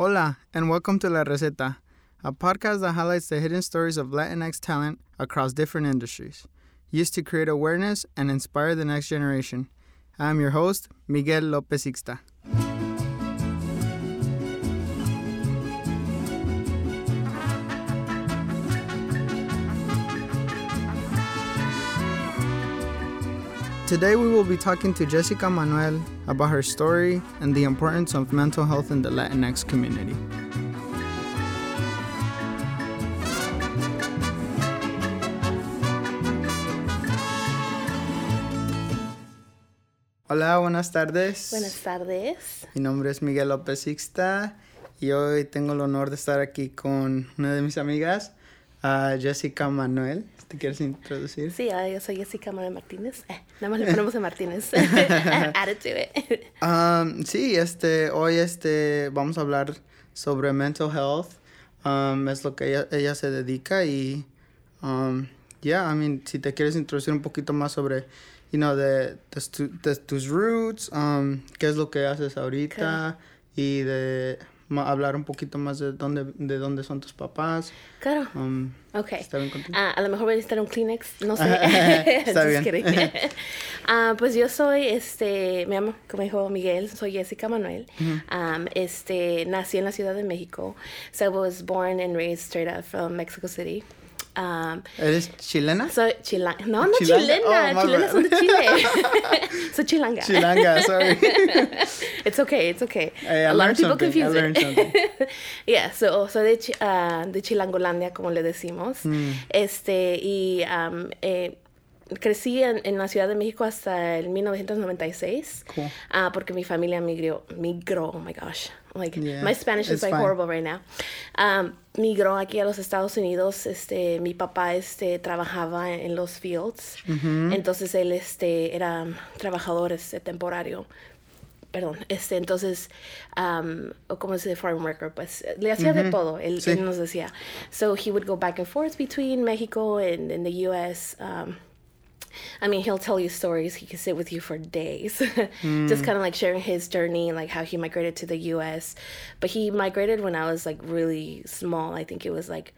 Hola, and welcome to La Receta, a podcast that highlights the hidden stories of Latinx talent across different industries, used to create awareness and inspire the next generation. I'm your host, Miguel Lopez Ixta. Today we will be talking to Yessica Manuel about her story and the importance of mental health in the Latinx community. Hola, buenas tardes. Buenas tardes. Mi nombre es Miguel López Ixta y hoy tengo el honor de estar aquí con una de mis amigas, uh, Jessica Manuel. ¿Te quieres introducir? Sí, yo soy Jessica Manuel Martínez. Eh, nada más le ponemos a Martínez. Um, sí, este, hoy este, vamos a hablar sobre mental health. Um, es lo que ella, ella se dedica y, um, yeah, I mean, si te quieres introducir un poquito más sobre, you know, de, de, de tus roots, um, qué es lo que haces ahorita y de hablar un poquito más de dónde, de dónde son tus papás. Claro. Um, Ok. ¿Está bien contigo? Ah, a lo mejor voy a necesitar un Kleenex, no sé. Está bien. Ah, pues yo soy, este, me llamo, como dijo Miguel, soy Jessica Manuel. Um, este, nací en la Ciudad de México. So I was born and raised straight up from Mexico City. Um, ¿Eres chilena? soy chilanga. No, no chilena. Oh, bad. son de Chile. soy chilanga. Chilanga, sorry. it's okay, it's okay. Hey, a lot of people confuse it. yeah, so soy de, ah, de Chilangolandia, como le decimos. Mm. Este, y um, eh, crecí en, en la Ciudad de México hasta el 1996. Cool. ah, porque mi familia migró, migró, oh my gosh. Like, Yeah, my Spanish is like fine. horrible right now. Um, migró aquí a los Estados Unidos. Este, mi papá este, trabajaba en los fields. Entonces él este, era trabajador este, temporario perdón, este, entonces, um, o como se dice, farm worker, pues, le hacía de todo, él, Sí. él nos decía. So he would go back and forth between Mexico and, and the U.S., um, I mean, he'll tell you stories. He can sit with you for days, just kind of like sharing his journey, like how he migrated to the U.S. But he migrated when I was like really small. I think it was like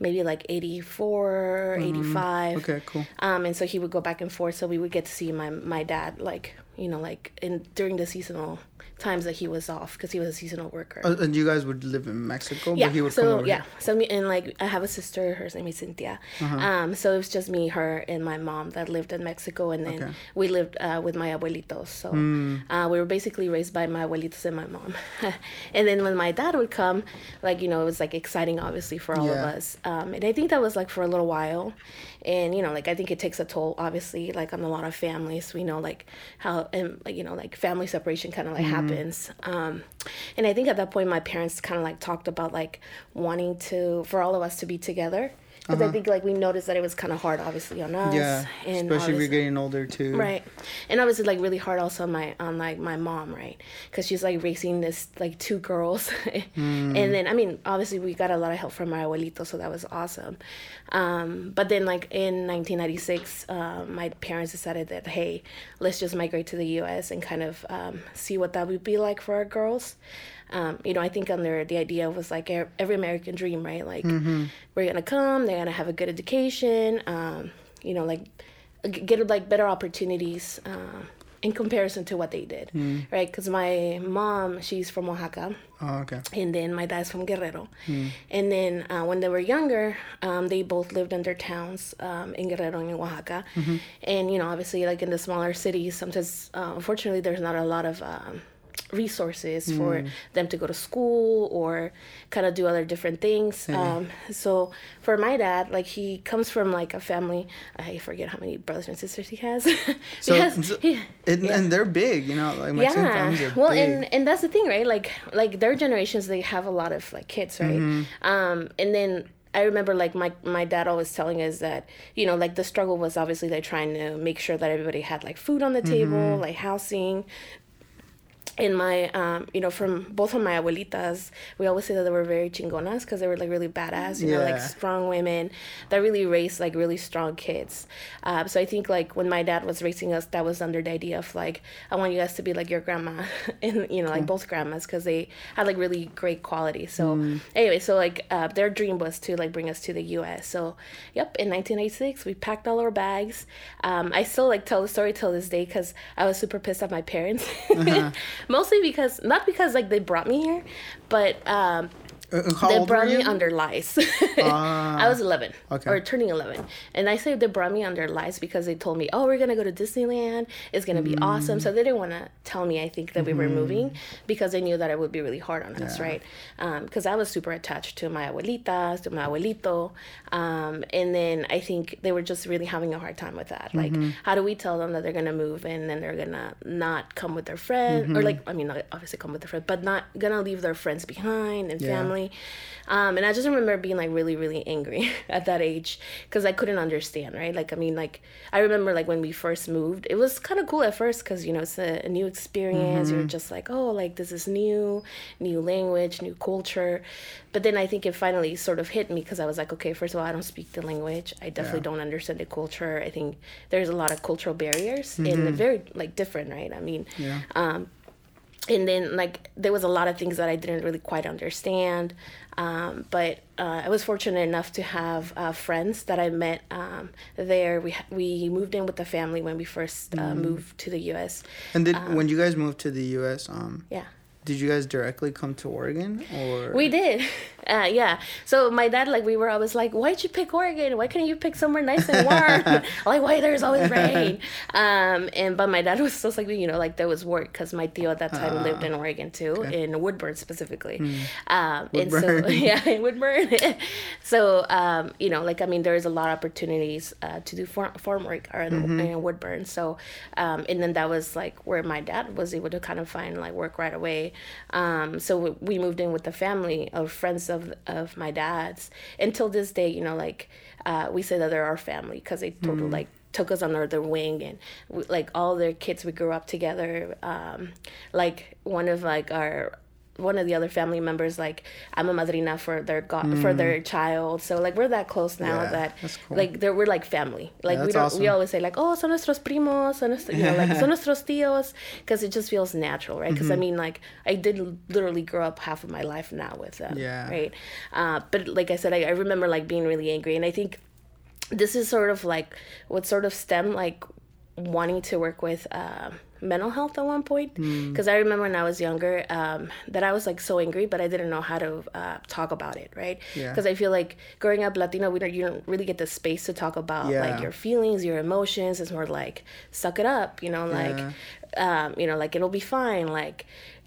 maybe like 84, 85. Okay, cool. Um, and so he would go back and forth. So we would get to see my my dad, like you know, like in during the seasonal times that he was off because he was a seasonal worker. Uh, and you guys would live in Mexico, yeah. but he would come so over yeah. here. So me and like I have a sister. Her name is Cynthia. Um, so it was just me, her, and my mom that lived in Mexico, and then Okay. we lived uh, with my abuelitos. So uh, we were basically raised by my abuelitos and my mom. and then when my dad would come, like you know, it was like exciting, obviously, for all Yeah. of us. Um, and I think that was like for a little while, and you know, like I think it takes a toll, obviously, like on a lot of families. We know like how and like you know like family separation kind of like happens. Um, and I think at that point, my parents kind of like talked about like wanting to for all of us to be together. Because I think like we noticed that it was kind of hard, obviously, on us. Yeah, and especially if you're getting older too. Right, and obviously like really hard also on my on like my mom, right? Because she's like raising this like two girls, and then I mean obviously we got a lot of help from my abuelito, so that was awesome. Um, but then like in 1996, um, my parents decided that hey, let's just migrate to the U.S. and kind of um, see what that would be like for our girls. Um, you know, I think under the idea was like every American dream, right? Like we're gonna come, they're gonna have a good education, um, you know, like get like better opportunities uh, in comparison to what they did, right? Because my mom, she's from Oaxaca, Oh, okay. and then my dad's from Guerrero. And then uh, when they were younger, um, they both lived in their towns um, in Guerrero and in Oaxaca. And, you know, obviously, like in the smaller cities, sometimes, uh, unfortunately, there's not a lot of um, resources for them to go to school or kind of do other different things. Um, so for my dad, like he comes from like a family, I forget how many brothers and sisters he has. He So, has- so- he- and, yeah. and they're big, you know, like Mexican yeah families are well big. and and that's the thing right like like their generations they have a lot of like kids right Mm-hmm. um and then I remember like my my dad always telling us that you know like the struggle was obviously like trying to make sure that everybody had like food on the Mm-hmm. table like housing and my um you know from both of my abuelitas we always say that they were very chingonas because they were like really badass you know like strong women that really raised like really strong kids. Uh, so i think like when my dad was raising us that was under the idea of like i want you guys to be like your grandma and you know like both grandmas because they had like really great quality. So anyway so like uh, their dream was to like bring us to the us so yep in 1986 we packed all our bags. Um, i still like tell the story till this day because i was super pissed at my parents mostly because not because like they brought me here but um Uh, uh, they brought me under lies. Ah. I was 11 Okay. or turning 11. And I say they brought me under lies because they told me, oh, we're going to go to Disneyland. It's going to be awesome. So they didn't want to tell me, I think, that we were moving because they knew that it would be really hard on us, Yeah. right? Because I was super attached to my abuelitas, to my abuelito. Um, and then I think they were just really having a hard time with that. Like, how do we tell them that they're going to move and then they're going to not come with their friend or like, I mean, obviously come with their friend, but not going to leave their friends behind and Yeah. family. Um, and I just remember being like really, really angry at that age because I couldn't understand, right? Like, I mean, like, I remember like when we first moved, it was kind of cool at first because, you know, it's a, a new experience. You're just like, oh, like this is new, new language, new culture. But then I think it finally sort of hit me because I was like, okay, first of all, I don't speak the language. I definitely Yeah. don't understand the culture. I think there's a lot of cultural barriers and they're very like different, right? I mean, Yeah. um, and then like there was a lot of things that I didn't really quite understand. Um, but uh, I was fortunate enough to have uh, friends that I met um, there. We we moved in with the family when we first uh, moved to the U.S. And did when you guys moved to the U.S., um, Yeah. Did you guys directly come to Oregon or? We did, uh, yeah. So my dad, like, we were always like, "Why'd you pick Oregon? Why couldn't you pick somewhere nice and warm? like, why there's always rain?" Um, and but my dad was just like, you know, like there was work because my tío at that time lived in Oregon too, in Woodburn specifically. Um, and so Woodburn. yeah, in Woodburn. so um, you know, like I mean, there's a lot of opportunities uh, to do farm, farm work or in, in Woodburn. So um, and then that was like where my dad was able to kind of find like work right away. Um, so we- we moved in with the family of friends of of my dad's. Until this day, you know, like uh, we say that they're our family because they totally like took us under their wing and we, like all their kids we grew up together um, like one of like our one of the other family members like i'm a madrina for their go- for their child so like we're that close now Yeah, that cool. like they're we're like family like we don't awesome. we always say like oh son nuestros primos son nuestro, you know like son nuestros tíos because it just feels natural right because i mean like i did literally grow up half of my life now with them Yeah. right uh, but like i said I, I remember like being really angry and i think this is sort of like what sort of stem like wanting to work with uh, mental health at one point Hmm. because i remember when i was younger um, that i was like so angry but i didn't know how to uh, talk about it right Yeah. because i feel like growing up latino we don't you don't really get the space to talk about Yeah. like your feelings your emotions it's more like suck it up you know like um, you know like it'll be fine like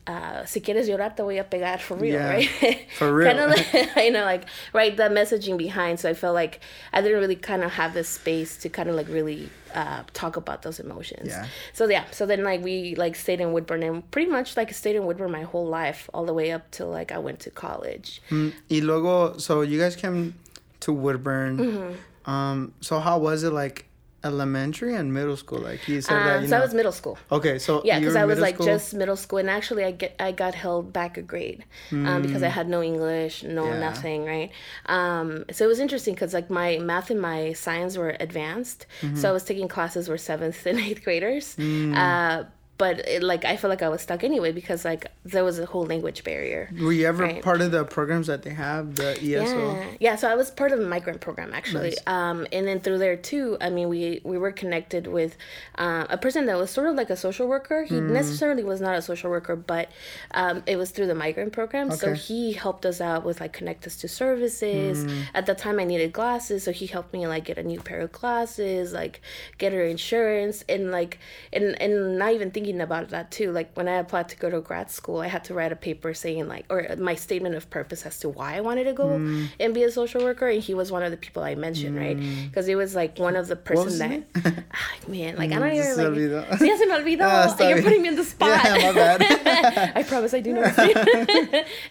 uh, si quieres llorar te voy a pegar for real, Yeah, right? for real. kind of like, you know, like right the messaging behind. So I felt like I didn't really kind of have this space to kind of like really uh, talk about those emotions. Yeah. So yeah, so then like we like stayed in Woodburn and pretty much like stayed in Woodburn my whole life, all the way up till like I went to college. Mm, y luego, so you guys came to Woodburn. Mm-hmm. Um, so how was it like elementary and middle school? Like you said that Um, you so know. I was middle school. okay, so Yeah, because I was like school? just middle school, and actually I get I got held back a grade um, because I had no English, no Hmm. Yeah. nothing, right? Um, so it was interesting because like my math and my science were advanced, Mm-hmm. so I was taking classes were seventh and eighth graders. Hmm. Uh, but it, like I felt like I was stuck anyway because like there was a whole language barrier. Were you ever Right. part of the programs that they have, the ESL? Yeah, yeah. So I was part of the migrant program actually, Nice. um, and then through there too. I mean, we we were connected with uh, a person that was sort of like a social worker. He Mm. necessarily was not a social worker, but um, it was through the migrant program. So he helped us out with like connect us to services. Mm. At the time, I needed glasses, so he helped me like get a new pair of glasses, like get her insurance, and like and and not even thinking about that too. Like when I applied to go to grad school, I had to write a paper saying like or my statement of purpose as to why I wanted to go Mm. and be a social worker, and he was one of the people I mentioned, right? Because it was like one of the person that? Ah, man, like I don't Mm, even se like. Sí, ya se me olvidó. Ah, You're bien. putting me in the spot. Yeah, my bad. I promise I do know.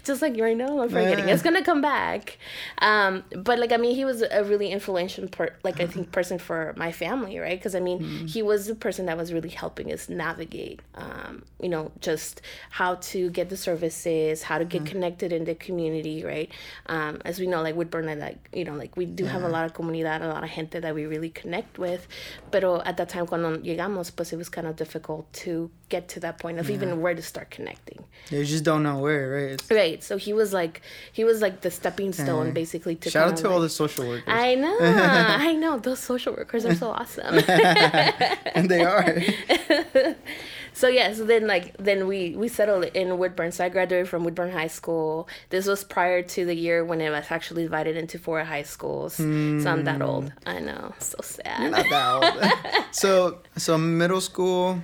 Just like right now, I'm forgetting. Yeah. It's gonna come back. Um, but like I mean, he was a really influential, per- like I think, person for my family, right? Because I mean, Mm. he was the person that was really helping us navigate um, you know, just how to get the services, how to get Mm-hmm. connected in the community, right? Um, as we know, like Woodburn, I like, you know, like we do have a lot of comunidad, a lot of gente that we really connect with. Pero at that time, cuando llegamos, pues it was kind of difficult to get to that point of even where to start connecting. You just don't know where, right? It's, Right. So he was like, he was like the stepping stone, Dang. basically, to shout out to of all the social workers. I know, I know. Those social workers are so awesome. and they are. so yeah, so then like then we we settled in Woodburn. So I graduated from Woodburn High School. This was prior to the year when it was actually divided into four high schools. So I'm that old. I know, so sad. You're not that old. so so middle school,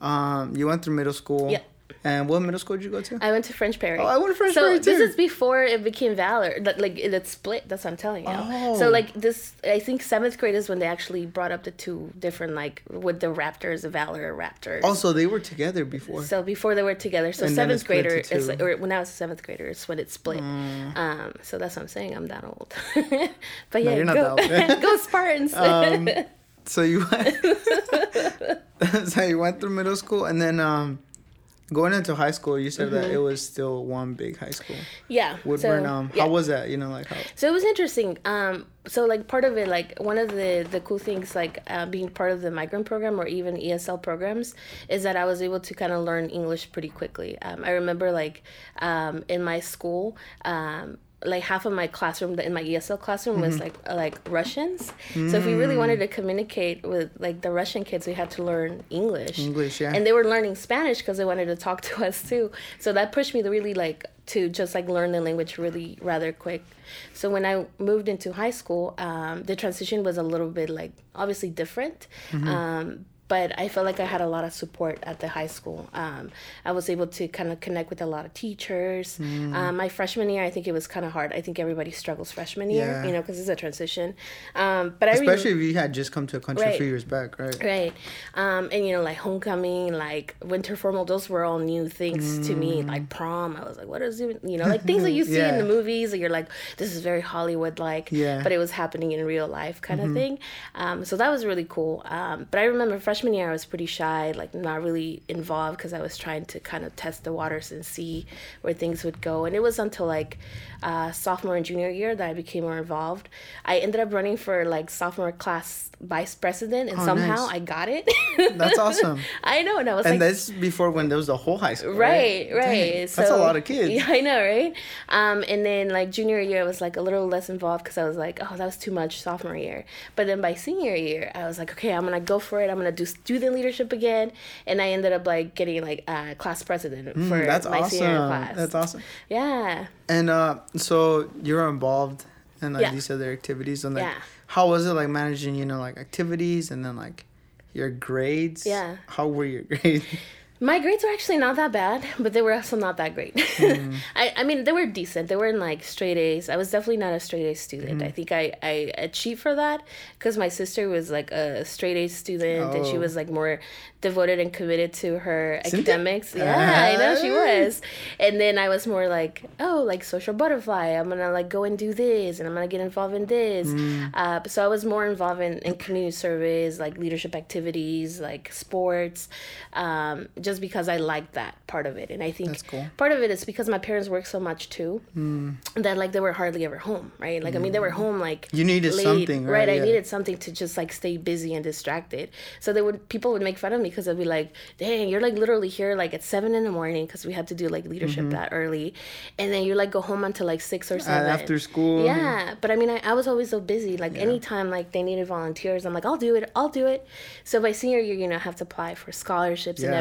um, you went through middle school. Yeah. And what middle school did you go to? I went to French Prairie. Oh, I went to French Prairie. so Prairie, this is before it became Valor. Like it, it split. That's what I'm telling you. Oh. So like this, I think seventh grade is when they actually brought up the two different like with the Raptors, the Valor Raptors. also, they were together before. So before they were together, so And seventh grader is like, or when I was a seventh grader, it's when it split. Mm. Um, so that's what I'm saying. I'm that old. but yeah, you're not go, that old. go Spartans. um, so you went, so you went through middle school, and then um, going into high school, you said that it was still one big high school. yeah. Woodburn. Mm-hmm. so, um, yeah. how was that? You know, like how? So it was interesting. Um, so like part of it, like one of the the cool things, like uh, being part of the migrant program or even ESL programs, is that I was able to kind of learn English pretty quickly. Um, I remember like um, in my school. Um, like half of my classroom in my ESL classroom was like like Russians. So if we really wanted to communicate with like the Russian kids, we had to learn English. English, yeah. And they were learning Spanish because they wanted to talk to us too. So that pushed me to really like to just like learn the language really rather quick. So when I moved into high school, um, the transition was a little bit like obviously different. Um, but I felt like I had a lot of support at the high school. Um, I was able to kind of connect with a lot of teachers. Um, my freshman year, I think it was kind of hard. I think everybody struggles freshman year, Yeah. you know, because it's a transition. Um, but Especially if you had just come to a country a few years back, right? Right. Um, and you know, like homecoming, like winter formal, those were all new things to me. Like prom, I was like, what is even, you know, like things that you see in Mm. The movies that you're like, this is very Hollywood like, Yeah. Mm-hmm. but it was happening in real life kind of thing. Um, so that was really cool. Um, but I remember freshman year, I was pretty shy, like not really involved because I was trying to kind of test the waters and see where things would go. And it was until like uh, sophomore and junior year that I became more involved. I ended up running for like sophomore class vice president, and Oh, somehow nice. I got it. That's awesome. I know, and I was And like, that's before when there was the whole high school. right, right. Dang, so that's a lot of kids. Yeah, I know, right? Um, and then like junior year, I was like a little less involved because I was like, oh, that was too much sophomore year. But then by senior year, I was like, okay, I'm gonna go for it. I'm gonna do student leadership again, and I ended up like getting like uh, class president for Mm, That's my senior awesome. class. That's awesome. Yeah. And uh, so you're involved in like Yeah. these other activities, and like, Yeah. how was it like managing, you know, like activities and then like your grades? Yeah. How were your grades? My grades were actually not that bad, but they were also not that great. Mm. I, I mean, they were decent. They were in like straight A's. I was definitely not a straight A student. Mm. I think I, I achieved for that because my sister was like a straight A student and she Oh. was like more devoted and committed to her Cynthia? academics. Yeah, I know she Ah. was. And then I was more like, oh, like social butterfly. I'm gonna like go and do this, and I'm gonna get involved in this. Mm. Uh, so I was more involved in, in community service, like leadership activities, like sports, um, just because I liked that part of it. And I think cool. part of it is because my parents worked so much too Mm. that like they were hardly ever home, right? Like I mean, they were home like You needed something, right? I Yeah. needed something to just like stay busy and distracted. So they would people would make fun of me because they'd be like, "Dang, you're like literally here like at seven in the morning because we had to do like leadership that early, and then you like go home until like six or Uh, seven after school. yeah, but I mean, I, I was always so busy. Like anytime like they needed volunteers, I'm like, I'll do it, I'll do it. So by senior year, you know, I have to apply for scholarships and Yeah.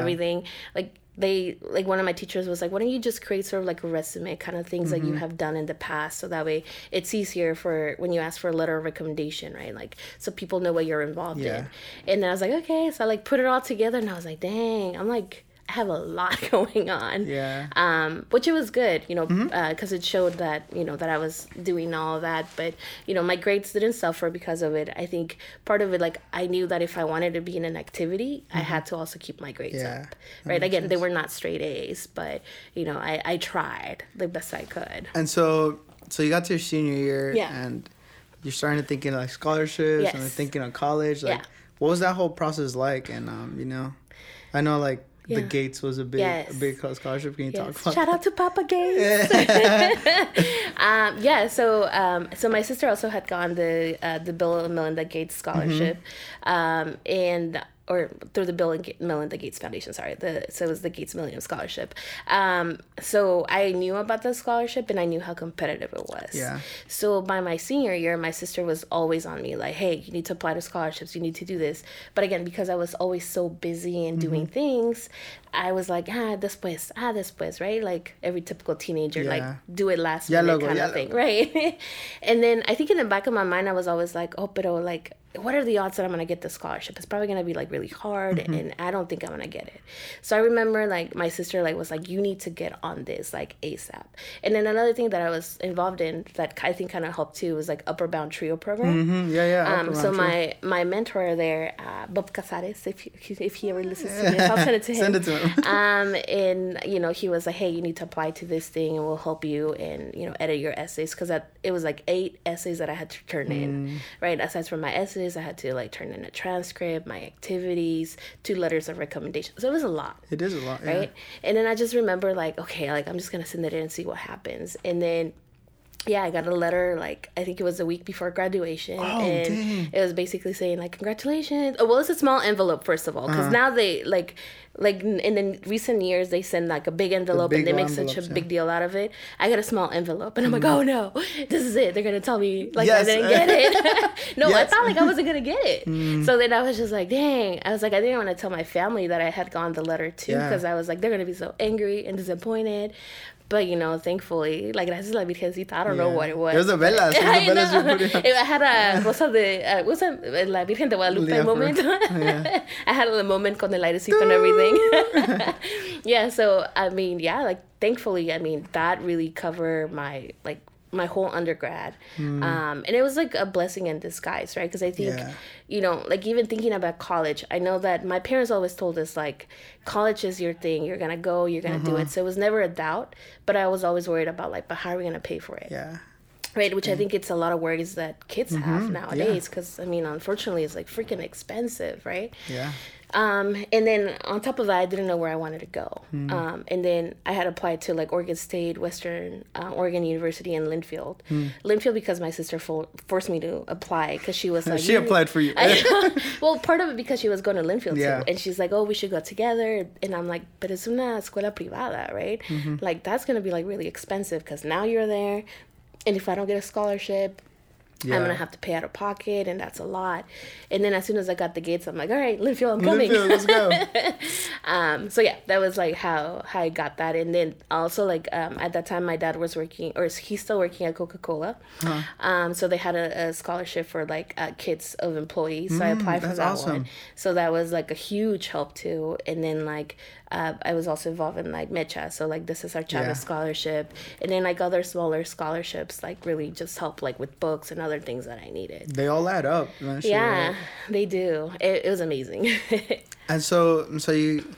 Like they, like one of my teachers was like, why don't you just create sort of like a resume, kind of things that you Mm-hmm. have done in the past, so that way it's easier for when you ask for a letter of recommendation, right? Like so people know what you're involved Yeah. in. And then I was like, okay, so I like put it all together, and I was like, dang, I'm like. Have a lot going on Yeah. um, which it was good, you know, Mm-hmm. because it showed that you know that I was doing all of that. But you know, my grades didn't suffer because of it. I think part of it, like I knew that if I wanted to be in an activity, I had to also keep my grades Mm-hmm. Yeah, up. Right? Again, they were not straight A's, but you know, I I tried the best I could. And so, so you got to your senior year, Yeah. and you're starting to thinking like scholarships and thinking of college. Like, Yeah. what was that whole process like? And um, you know, I know like Yeah. the Gates was a big Yes. a big scholarship. Can you talk Yes. about Shout out to Papa Gates. um, yeah, so um, so my sister also had gone the uh, the Bill and Melinda Gates scholarship, Mm-hmm. um, and or through the Bill and Ga- Melinda Gates Foundation. Sorry, the so it was the Gates Millennium Scholarship. Um, so I knew about the scholarship and I knew how competitive it was. Yeah. So by my senior year, my sister was always on me, like, "Hey, you need to apply to scholarships. You need to do this." But again, because I was always so busy and doing Mm-hmm. things, I was like, "Ah, después, ah, después," right? Like every typical teenager, like do it last minute kind of thing, right? and then I think in the back of my mind, I was always like, "Oh, pero like." What are the odds that I'm gonna get the scholarship? It's probably gonna be like really hard, Mm-hmm. and I don't think I'm gonna get it. So I remember like my sister like was like, "You need to get on this like ASAP." And then another thing that I was involved in that I think kind of helped too was like Upward Bound Trio program. Mhm, Yeah, yeah. Um, so my my mentor there, uh, Bob Casares, if he, if he ever listens to this, I'll send it to him. Send it to him. um, and you know he was like, hey, you need to apply to this thing, and we'll help you and you know edit your essays because it was like eight essays that I had to turn Mm. in, right? Aside from my essays, I had to like turn in a transcript, my activities, two letters of recommendation. So it was a lot It is a lot, yeah. right? And then I just remember like, okay, like I'm just gonna send it in and see what happens. And then yeah, I got a letter like I think it was a week before graduation, Oh, and dang. it was basically saying like congratulations. Oh, well, it's a small envelope first of all, because Uh-huh. now they like like in the recent years they send like a big envelope and they make such a envelopes, big deal out of it. I got a small envelope and I'm like, oh no, this is it. They're gonna tell me like I didn't get it. no, I Yes. Mm. thought like I wasn't gonna get it. So then I was just like, dang. I was like, I didn't want to tell my family that I had gone the letter too Yeah. because I was like, they're gonna be so angry and disappointed. But you know, thankfully, like gracias a la Virgencita, I don't know what it was. It was the velas. It was I velas you know. put. It- I had a cosa de, uh, what's that? La Virgen de Guadalupe Yeah, moment. yeah. I had a moment con el airecito and everything. yeah, so I mean, yeah, like thankfully, I mean that really covered my like my whole undergrad, Hmm. um, and it was like a blessing in disguise, right? Because I think, Yeah. you know, like even thinking about college, I know that my parents always told us like, college is your thing. You're gonna go. You're gonna do Uh-huh. it. So it was never a doubt. But I was always worried about like, but how are we gonna pay for it? Yeah. right which i think it's a lot of worries that kids have Mm-hmm. nowadays because i mean unfortunately it's like freaking expensive right Yeah. Um, and then on top of that i didn't know where i wanted to go Hmm. um, and then i had applied to like oregon state western uh, oregon university in linfield Hmm. linfield because my sister fo- forced me to apply because she was like She applied for you. I well, part of it because she was going to Linfield Yeah. too, and she's like, "Oh, we should go together." And I'm like, "But it's una escuela privada, right? Mm-hmm. Like that's gonna be like really expensive because now you're there, and if I don't get a scholarship, Yeah. I'm gonna have to pay out of pocket, and that's a lot. And then as soon as I got the gates, I'm like, "All right, Linfield, I'm coming." Linfield, let's go. um so yeah that was like how how i got that and then also like um at that time my dad was working or he's still working at coca-cola Uh-huh. um so they had a, a scholarship for like uh, kids of employees so i applied for Mm, that awesome. one so that was like a huge help too and then like uh, I was also involved in like Mecha, so like this is our Chavez Yeah. scholarship, and then like other smaller scholarships, like really just help like with books and other things that I needed. They all add up. Yeah, right? they do. It, it was amazing. And so, so you,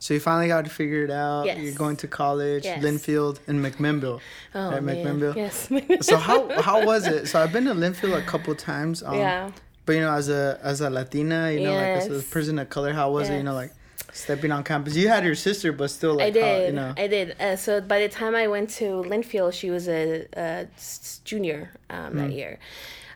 so you finally got to figure it out. Yes. You're going to college, Yes. Linfield, and McMinnville. oh Right, man, McMinnville? yes. So how how was it? So I've been to Linfield a couple times. Um, yeah. But you know, as a as a Latina, you know, like as a person of color, how was it? You know, like stepping on campus. You had your sister, but still, like, I how, did. you know, I did. Uh, so by the time I went to Linfield, she was a junior um, Mm. that year.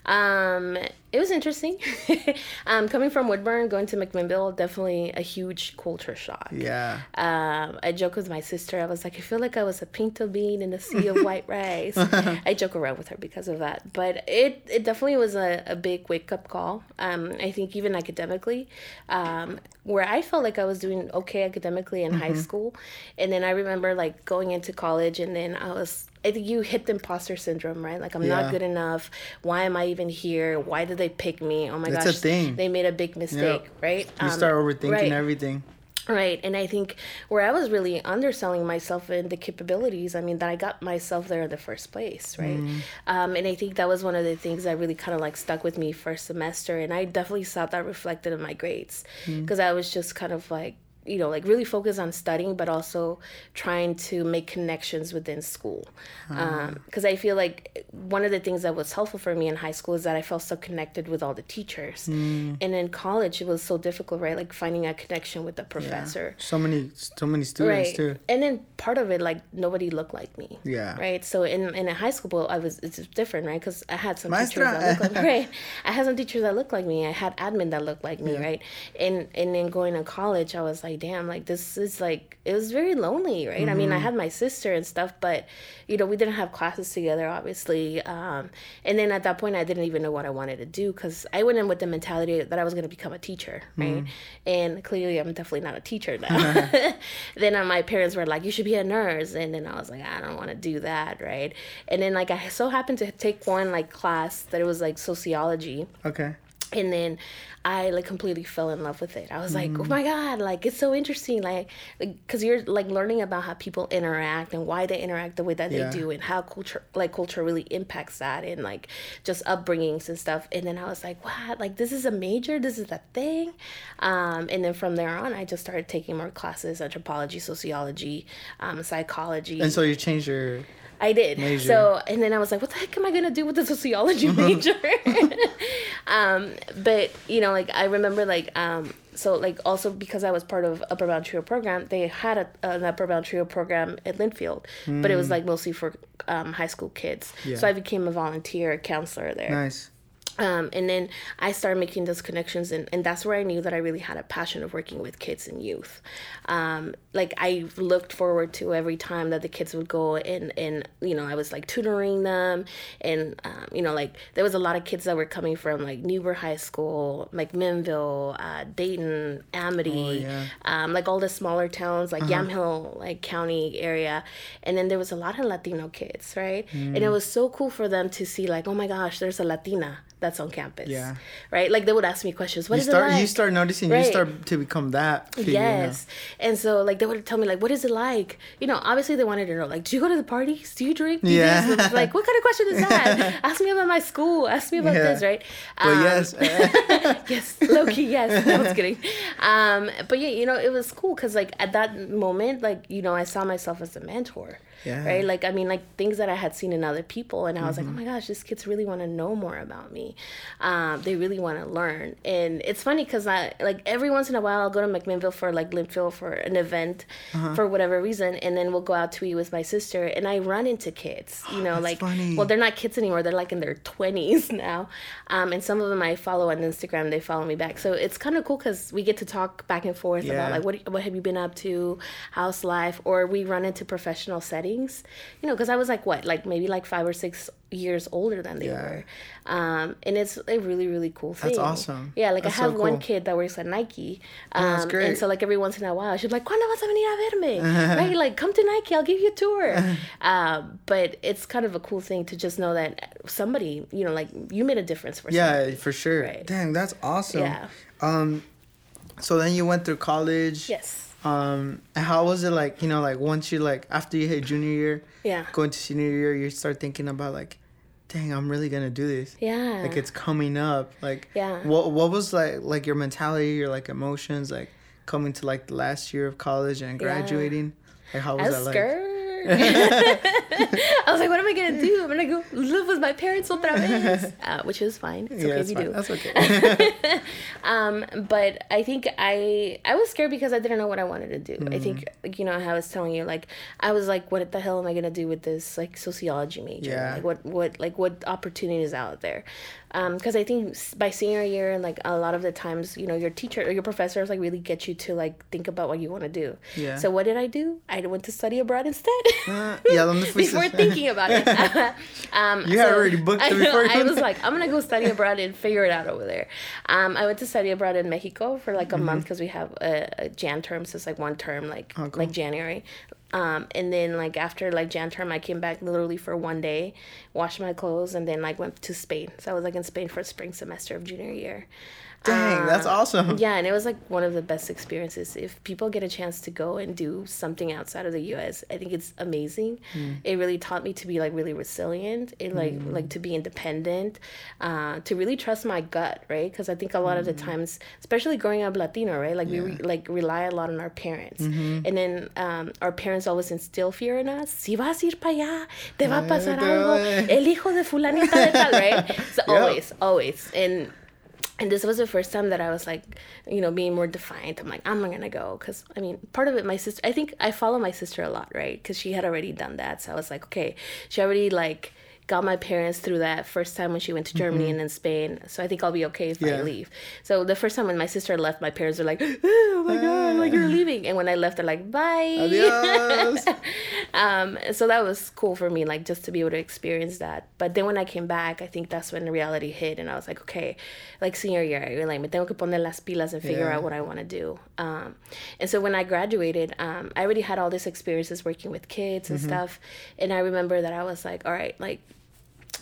Um, it was interesting. um, coming from Woodburn, going to McMinnville, definitely a huge culture shock. yeah, Um, I joke with my sister. I was like, I feel like I was a pinto bean in a sea of white rice. I joke around with her because of that. But it, it definitely was a, a big wake up call. Um, I think even academically, um, where I felt like I was doing okay academically in high school. And then I remember like going into college and then I was, I think you hit the imposter syndrome, right? Like I'm Yeah. not good enough. Why am I even here? Why did they pick me? Oh my It's gosh. They made a big mistake, right? you Um, start overthinking right. everything. Right. And I think where I was really underselling myself and the capabilities, I mean, that I got myself there in the first place, right? Um, and I think that was one of the things that really kind of like stuck with me first semester. And I definitely saw that reflected in my grades because I was just kind of like, you know, like really focus on studying, but also trying to make connections within school. Because um, I feel like one of the things that was helpful for me in high school is that I felt so connected with all the teachers. Mm. And in college, it was so difficult, right? Like finding a connection with the professor. Yeah. So many, so many students right. too. And then part of it, like nobody looked like me. Yeah. Right. So in in a high school, I was it's different, right? Because I had some Maestra. teachers that looked like right. I had some teachers that looked like me. I had admin that looked like me, yeah. right? And and then going to college, I was like, damn, like this is like it was very lonely, right? Mm-hmm. I mean, I mm-hmm. had my sister and stuff, but you know, we didn't have classes together, obviously. Um, and then at that point, I didn't even know what I wanted to do because I went in with the mentality that I was going to become a teacher, right? Mm-hmm. And clearly, I'm definitely not a teacher now. then uh, my parents were like, "You should be a nurse," and then I was like, "I don't want to do that," right? And then like I so happened to take one like class that it was like sociology. Okay and then I like completely fell in love with it. I was like, mm. oh my god, like it's so interesting, like, because like, you're like learning about how people interact and why they interact the way that yeah. they do, and how culture, like culture, really impacts that, and like just upbringings and stuff. And then I was like, wow, Like this is a major, this is a thing. Um, and then from there on, I just started taking more classes: anthropology, sociology, um, psychology. And so you changed your I did. Major. So, and then I was like, what the heck am I going to do with the sociology major? um, but, you know, like, I remember, like, um, so, like, also because I was part of Upward Bound Trio program, they had a, an Upward Bound Trio program at Linfield, mm. but it was, like, mostly for um, high school kids. Yeah. So I became a volunteer counselor there. Nice. Um, and then I started making those connections, and, and that's where I knew that I really had a passion of working with kids and youth. Um, like I looked forward to every time that the kids would go and and you know I was like tutoring them, and um, you know like there was a lot of kids that were coming from like Newberg High School, like Minville, uh, Dayton, Amity, oh, yeah. Um, like all the smaller towns like uh-huh. Yamhill like county area, and then there was a lot of Latino kids, right? Mm. And it was so cool for them to see like oh my gosh, there's a Latina that's on campus. Yeah. Right? Like they would ask me questions. What you is start, it like? You start noticing, right. you start to become that. Figure, yes. And so like they would tell me like, what is it like? You know, obviously they wanted to know like, do you go to the parties? Do you drink? Do yeah. You like, what kind of question is that? ask me about my school. Ask me about yeah. this, right? Um, yes. yes. Low key, yes. No, I was kidding. Um, but yeah, you know, it was cool because like at that moment, like, you know, I saw myself as a mentor. Yeah. Right. Like, I mean, like things that I had seen in other people. And I was mm-hmm. like, oh my gosh, these kids really want to know more about me. Um, they really want to learn. And it's funny because I, like, every once in a while, I'll go to McMinnville for like Linfield for an event uh-huh. for whatever reason. And then we'll go out to eat with my sister. And I run into kids, you know, like, funny. well, they're not kids anymore. They're like in their 20s now. Um, and some of them I follow on Instagram, they follow me back. So it's kind of cool because we get to talk back and forth yeah. about like, what, what have you been up to? How's life? Or we run into professional settings things, you know, because I was like what, like maybe like five or six years older than they yeah. were, um, and it's a really really cool thing. That's awesome. Yeah, like That's I have so one kid that works at Nike, um, oh, that's great. and so like every once in a while she's like, "Cuando vas a venir a verme?" right? Like, come to Nike, I'll give you a tour. um, but it's kind of a cool thing to just know that somebody, you know, like you made a difference for. Yeah, somebody, for sure. Right? Dang, that's awesome. Yeah. Um, so then you went through college. Yes um, how was it like? You know, like once you like after you hit junior year, yeah, going to senior year, you start thinking about like, dang, I'm really gonna do this. Yeah, like it's coming up. Like, yeah, what what was like like your mentality, your like emotions, like coming to like the last year of college and graduating? Yeah. Like how was that like? I was like, what am I gonna do? I'm gonna go live with my parents otra vez, uh, which is fine. It's yeah, okay if you fine. do. That's okay. um, but I think I I was scared because I didn't know what I wanted to do. Mm-hmm. I think you know how I was telling you, like I was like, what the hell am I gonna do with this like sociology major? Yeah. Like what what like what opportunities out there? Because um, I think by senior year and like a lot of the times, you know, your teacher or your professors like really get you to like think about what you want to do. Yeah. So what did I do? I went to study abroad instead. Uh, yeah, before thinking about it. um, you so had already booked it before. I was like, I'm gonna go study abroad and figure it out over there. Um, I went to study abroad in Mexico for like a mm-hmm. month because we have a, a, Jan term, so it's like one term, like oh, like January. Um, and then like after like Jan term, I came back literally for one day, washed my clothes, and then like went to Spain. So I was like in Spain for spring semester of junior year. Dang, that's awesome. Yeah, and it was like one of the best experiences. If people get a chance to go and do something outside of the U.S., I think it's amazing. Mm. It really taught me to be like really resilient. It like Mm. like to be independent, uh, to really trust my gut, right? Because I think a lot of the Mm. times, especially growing up Latino, right, like we re- like rely a lot on our parents, Mm-hmm. and then um, our parents always instill fear in us. Si vas a ir para allá, te va a pasar algo. El hijo de fulanita de tal, right? So always, always, and and this was the first time that I was like, you know, being more defiant. I'm like, I'm not gonna go because I mean, part of it, my sister. I think I follow my sister a lot, right? Because she had already done that, so I was like, okay, she already like got my parents through that first time when she went to Germany and then Spain. So I think I'll be okay if I leave. So the first time when my sister left, my parents were like, oh my god, like you're leaving. And when I left, they're like, bye. Um, so that was cool for me, like just to be able to experience that. But then when I came back, I think that's when the reality hit, and I was like, okay, like senior year, you're like, me tengo que poner las pilas and figure Yeah. out what I want to do. Um, and so when I graduated, um, I already had all these experiences working with kids and stuff, and I remember that I was like, all right, like.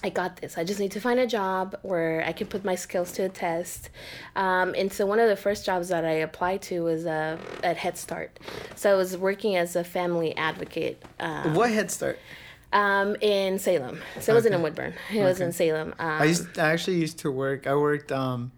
I got this. I just need to find a job where I can put my skills to a test. Um, and so one of the first jobs that I applied to was uh, at Head Start. So I was working as a family advocate. Um, what Head Start? um, in Salem. So it wasn't in Woodburn. It was in Salem. Um, I used I actually used to work. I worked um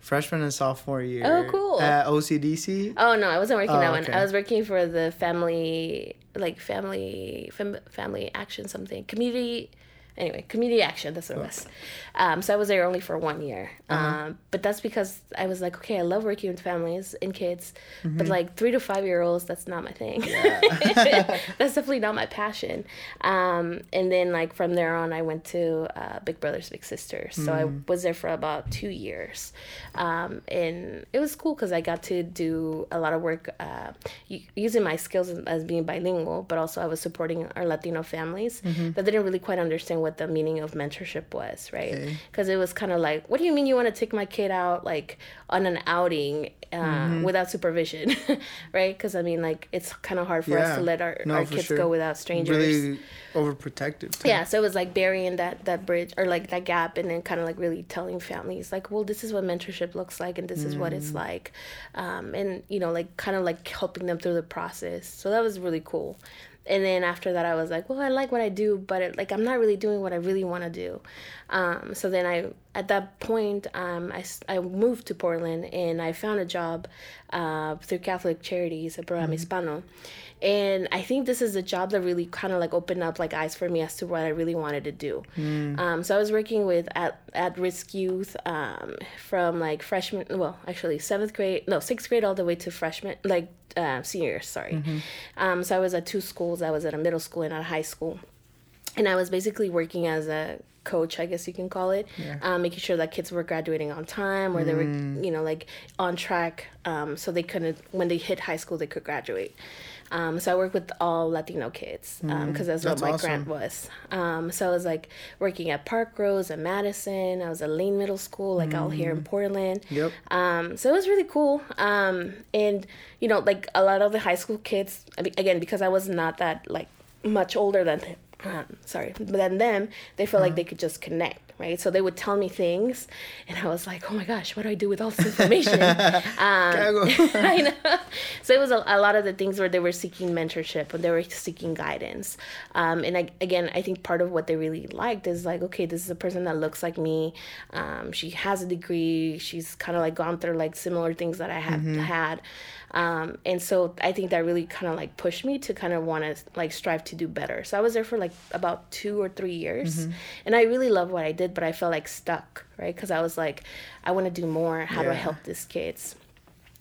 freshman and sophomore year. Oh, cool. At OCDC. oh no, I wasn't working Oh, that one. okay. I was working for the family, like family, fam- family action something, community. Anyway, community action. That's what it was. Um, so I was there only for one year. Uh-huh. Um, but that's because I was like, okay, I love working with families and kids, Mm-hmm. but like three to five year olds, that's not my thing. that's definitely not my passion. Um, and then like from there on, I went to uh, Big Brothers Big Sisters. So I Mm. was there for about two years, um, and it was cool because I got to do a lot of work uh, using my skills as- as being bilingual, but also I was supporting our Latino families Mm-hmm. that didn't really quite understand what the meaning of mentorship was, right? Okay. Because it was kind of like, what do you mean you want to take my kid out like on an outing uh, Mm-hmm. without supervision, right? Because I mean, like it's kind of hard for us to let our, No, our kids sure. go without strangers. Really overprotective. too. Yeah, so it was like burying that that bridge or like that gap, and then kind of like really telling families like, well, this is what mentorship looks like, and this is what Mm. it's like, um, and you know, like kind of like helping them through the process. So that was really cool. And then after that, I was like, well, I like what I do, but it, like I'm not really doing what I really want to do. Um, so then I, at that point, um, I, I moved to Portland and I found a job uh, through Catholic Charities at Programa Hispano. And I think this is a job that really kind of like opened up like eyes for me as to what I really wanted to do. Um, so I was working with at at risk youth um, from like freshman, well, actually seventh grade, no sixth grade all the way to freshman, like uh, seniors. Sorry. Um, so I was at two schools. I was at a middle school and at a high school and I was basically working as a coach, I guess you can call it, um, making sure that kids were graduating on time or they were, you know, like on track, um, so they couldn't when they hit high school they could graduate. Um, so I work with all Latino kids because that's, That's what my awesome. grant was. Um, so I was like working at Parkrose and Madison. I was at Lane Middle School, like out here in Portland. Yep. Um, so it was really cool. Um, and you know, like a lot of the high school kids, I mean, again, because I was not that like much older than, um, sorry, then them, they felt like they could just connect, right? So they would tell me things, and I was like, oh my gosh, what do I do with all this information? Cago. I know. So it was a, a lot of the things where they were seeking mentorship and they were seeking guidance. Um, and I, again, I think part of what they really liked is like, okay, this is a person that looks like me. Um, she has a degree. She's kind of like gone through like similar things that I have had. Um, and so I think that really kind of like pushed me to kind of want to like strive to do better. So I was there for like about two or three years, and I really loved what I did, but I felt like stuck, right? Because I was like, I want to do more. How do I help these kids?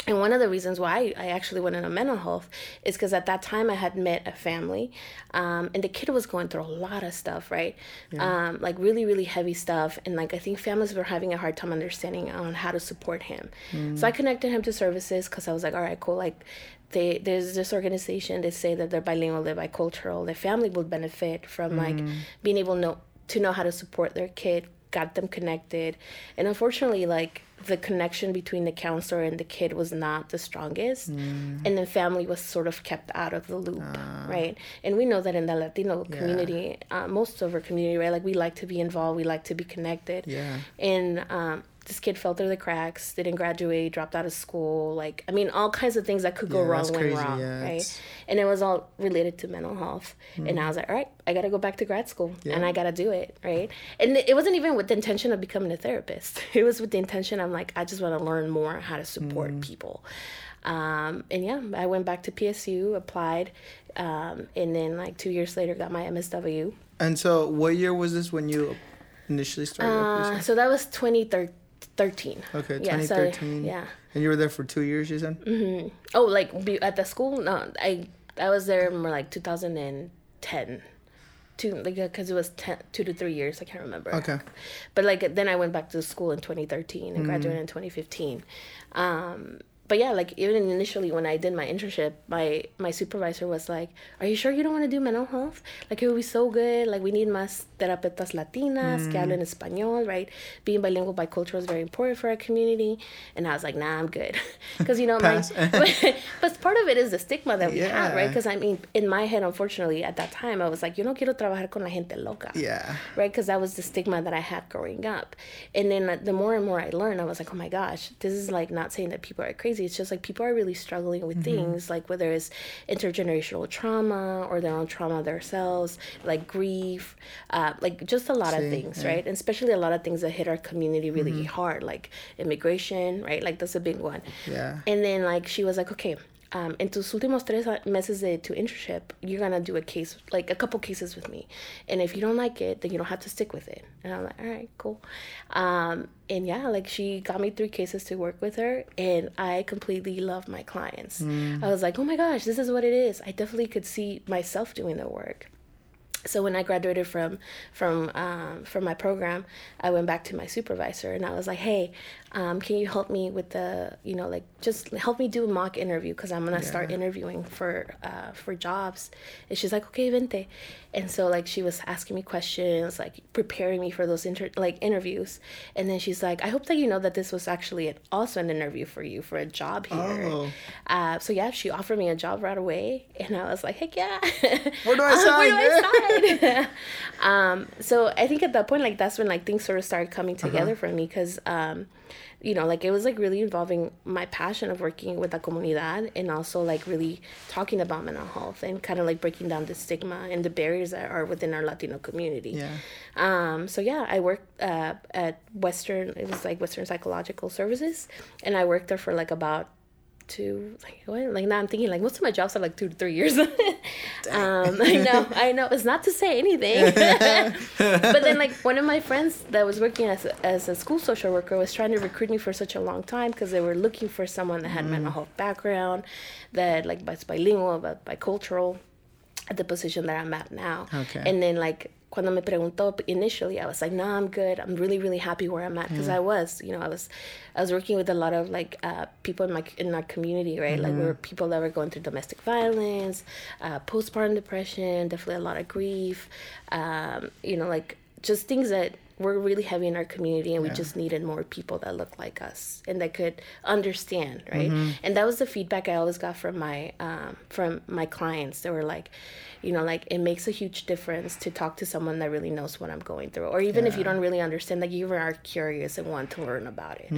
And one of the reasons why I actually went into mental health is because at that time I had met a family, um, and the kid was going through a lot of stuff, right? Um, like really, really heavy stuff. And like I think families were having a hard time understanding on how to support him. So I connected him to services because I was like, all right, cool. Like they there's this organization. They say that they're bilingual, they're bicultural. Their family would benefit from like being able to know to know how to support their kid got them connected. And unfortunately like the connection between the counselor and the kid was not the strongest. And the family was sort of kept out of the loop right? And we know that in the latino community uh, most of our community right? Like we like to be involved. We like to be connected. Yeah. and um, this kid fell through the cracks, didn't graduate, dropped out of school. Like, I mean, all kinds of things that could go Yeah, wrong went crazy, wrong, yeah, right? it's- And it was all related to mental health. And I was like, all right, I got to go back to grad school and I got to do it, right? And it wasn't even with the intention of becoming a therapist. It was with the intention of like, I just want to learn more how to support Mm. people. Um, and yeah, I went back to PSU, applied, um, and then like two years later got my MSW. And so, what year was this when you initially started? Uh, so that was 2013. Okay, Yeah, so, 2013. yeah. And you were there for two years, you said? Mhm. Oh, like be at the school? No, I I was there more like 2010. Two, like, because it was 10, two to three years. I can't remember. Okay. But like, then I went back to school in 2013 and graduated in 2015. Um, but yeah, like even initially when I did my internship, my my supervisor was like, "Are you sure you don't want to do mental health? Like it would be so good. Like we need más terapeutas latinas que hablen español, right? Being bilingual, bicultural is very important for our community." And I was like, "Nah, I'm good," because you know, my, Pass. but part of it is the stigma that we have, right? Because I mean, in my head, unfortunately, at that time, I was like, "Yo no quiero trabajar con la gente loca." Yeah. right? Because that was the stigma that I had growing up. And then uh, the more and more I learned, I was like, oh my gosh, this is like not saying that people are crazy. It's just like people are really struggling with things, like whether it's intergenerational trauma or their own trauma themselves, like grief, uh, like just a lot of things, yeah. right? And especially a lot of things that hit our community really hard, like immigration, right? Like that's a big one. Yeah. And then like she was like, okay, um, en tus últimos tres meses de tu internship, you're gonna do a case, like a couple cases with me, and if you don't like it, then you don't have to stick with it. And I'm like, all right, cool. Um, and yeah, like she got me three cases to work with her, and I completely love my clients. I was like, oh my gosh, this is what it is. I definitely could see myself doing the work so when I graduated from from um, from my program, I went back to my supervisor and I was like, "Hey, um, can you help me with the you know like just help me do a mock interview because I'm gonna start interviewing for uh, for jobs." And she's like, "Okay, vente," and so like she was asking me questions, like preparing me for those inter- like interviews, and then she's like, "I hope that you know that this was actually an, also an interview for you for a job here." Oh. Uh, so yeah, she offered me a job right away, and I was like, "Heck yeah!" Where do I Uh, sign? Where do I sign? um, so I think at that point, like that's when like things sort of started coming Uh-huh. together for me because, um, you know, like it was like really involving my passion of working with the comunidad and also like really talking about mental health and kind of like breaking down the stigma and the barriers that are within our Latino community. Yeah. Um, so yeah, I worked uh, at Western. It was like Western Psychological Services, and I worked there for like about two. Like what? Like now I'm thinking like most of my jobs are like two to three years. um, I know, I know. It's not to say anything, but then like one of my friends that was working as a, as a school social worker was trying to recruit me for such a long time because they were looking for someone that had mental health background, that like was bilingual, but bicultural at the position that I'm at now. Okay. And then like cuando me preguntó initially, I was like, no, I'm good. I'm really, really happy where I'm at because I was, you know, I was, I was working with a lot of like uh, people in my in our community, right? Like we were people that were going through domestic violence, uh, postpartum depression, definitely a lot of grief, um, you know, like just things that were really heavy in our community and we just needed more people that looked like us and that could understand right? And that was the feedback i always got from my um, from my clients. They were like you know like it makes a huge difference to talk to someone that really knows what i'm going through or even if you don't really understand like you are curious and want to learn about it.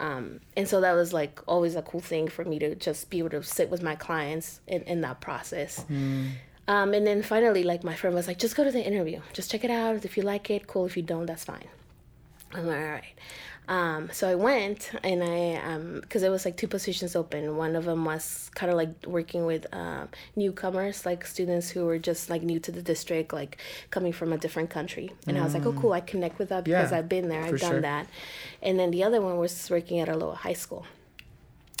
Um, and so that was like always a cool thing for me to just be able to sit with my clients in, in that process um, and then finally, like my friend was like, just go to the interview, just check it out. If you like it, cool. If you don't, that's fine. I'm like, all right. Um, so I went and I, um, cause there was like two positions open. One of them was kind of like working with, um, newcomers, like students who were just like new to the district, like coming from a different country. And I was like, oh, cool. I connect with that because Yeah, I've been there. I've done sure. that. And then the other one was working at Aloha High School.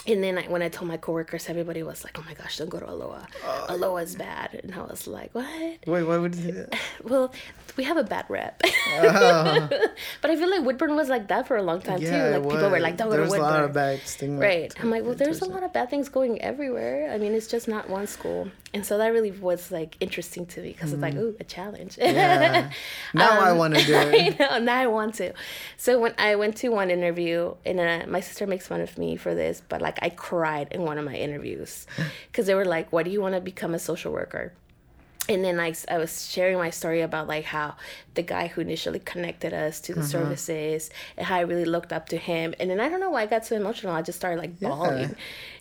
And then I, when I told my coworkers, everybody was like, "Oh my gosh, don't go to Aloha. Uh, oh. Aloha's bad." And I was like, "What?" Wait, why would you say that? Well, we have a bad rep. Oh. but I feel like Woodburn was like that for a long time yeah, too. Like people were like, "Don't There go to was a lot of bad stigma. Right. I'm like, well, there's a lot of bad things going everywhere. I mean, it's just not one school. And so that really was like interesting to me because it's like, ooh, a challenge. Mm. Yeah. Now I Um, want to do it. I know, now I want to. So when I went to one interview, and uh, my sister makes fun of me for this, but like I cried in one of my interviews because they were like, "Why do you want to become a social worker?" And then like I was sharing my story about like how the guy who initially connected us to the Uh-huh. services and how I really looked up to him. And then I don't know why I got so emotional. I just started like bawling.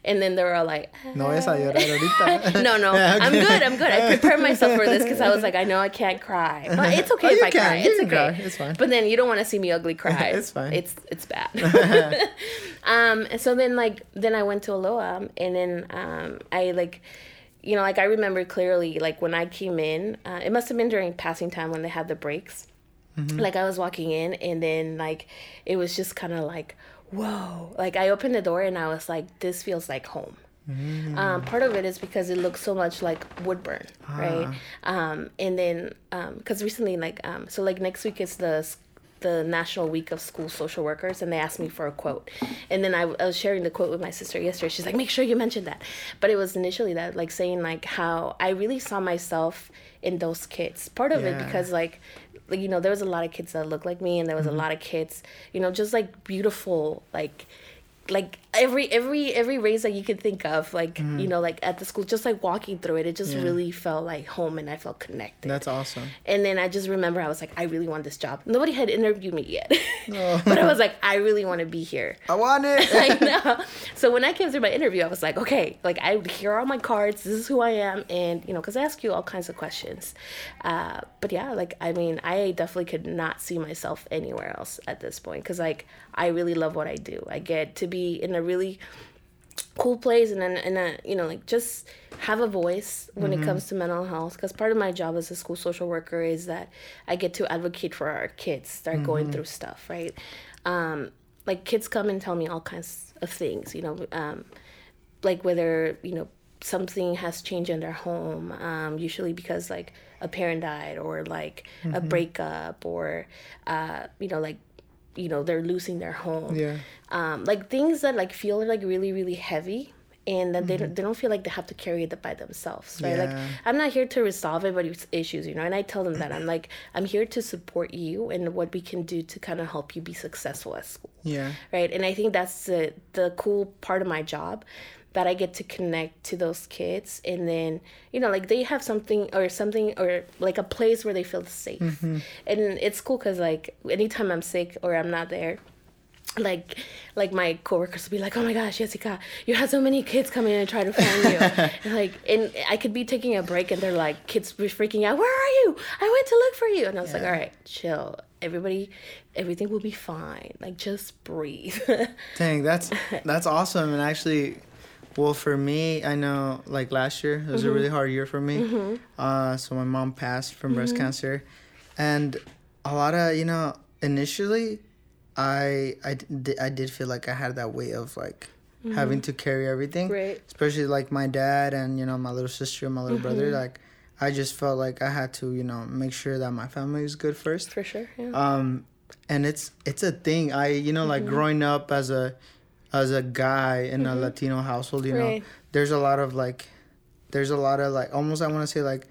And then they were all like, No vayas a llorar ahorita. no, no, Yeah, I'm good. I'm good. I prepared myself for this because I was like, I know I can't cry, but it's okay Oh, if I can. cry. You It's can okay. cry. It's fine. But then you don't want to see me ugly cry. It's fine. It's it's bad. um, and so then like then I went to Aloha, and then um, I like. You know, like I remember clearly, like when I came in, uh, it must have been during passing time when they had the breaks. Like I was walking in, and then like it was just kind of like, whoa! Like I opened the door, and I was like, this feels like home. Um, part of it is because it looks so much like Woodburn, right? Um, and then because recently, like, um, so like next week is the the National Week of School Social Workers, and they asked me for a quote, and then I, I was sharing the quote with my sister yesterday. She's like, "Make sure you mention that," but it was initially that like saying like how I really saw myself in those kids. Part of it because like like you know there was a lot of kids that looked like me and there was a mm-hmm. lot of kids you know just like beautiful like like every every every race that you could think of like you know like at the school just like walking through it it just Yeah. really felt like home and i felt connected That's awesome. and then i just remember i was like i really want this job nobody had interviewed me yet Oh. but i was like i really want to be here I want it. I know. So when I came through my interview, I was like, okay, like I here are all my cards. This is who I am, and you know, because I ask you all kinds of questions. Uh, but yeah, like I mean, I definitely could not see myself anywhere else at this point because like I really love what I do. I get to be in a really cool place and then and a you know like just have a voice when it comes to mental health because part of my job as a school social worker is that i get to advocate for our kids that are going through stuff right? Um like kids come and tell me all kinds of things you know um like whether you know something has changed in their home um usually because like a parent died or like a breakup or uh you know like you know they're losing their home. Yeah. um, like things that like feel like really really heavy and that they, don't, they don't feel like they have to carry it by themselves right? Like i'm not here to resolve everybody's issues you know and i tell them that. I'm like i'm here to support you and what we can do to kind of help you be successful at school. Yeah. right? And i think that's the the cool part of my job that i get to connect to those kids and then you know like they have something or something or like a place where they feel safe mm-hmm. and it's cool because like anytime i'm sick or i'm not there like like my coworkers will be like, "Oh my gosh, Yessica, you had so many kids come in and try to find you." and like, and I could be taking a break, and they're like, kids be freaking out. Where are you? I went to look for you, and I was like, "All right, chill. Everybody, everything will be fine. Like, just breathe." Dang, that's that's awesome. And actually, well, for me, I know like last year it was Mm-hmm. a really hard year for me. Uh, so my mom passed from breast Mm-hmm. cancer, and a lot of you know initially, I I did I did feel like I had that weight of like having to carry everything, Mm-hmm. Right. especially like my dad and you know my little sister and my little brother. Mm-hmm. Like, I just felt like I had to you know make sure that my family was good first For sure. Yeah. um and it's it's a thing i you know Mm-hmm. like growing up as a as a guy in a latino household you Mm-hmm. Right. know there's a lot of like there's a lot of like almost i want to say like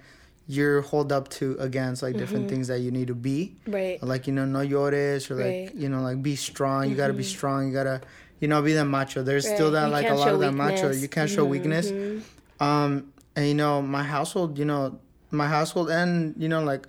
you're hold up to against like different things that you need to be right. like you know no llores or like Right. Mm-hmm. you know like be strong you gotta be strong you gotta you know be that macho there's still that You like a lot of that macho you can't show weakness Mhm. um and you know my household you know my household and you know like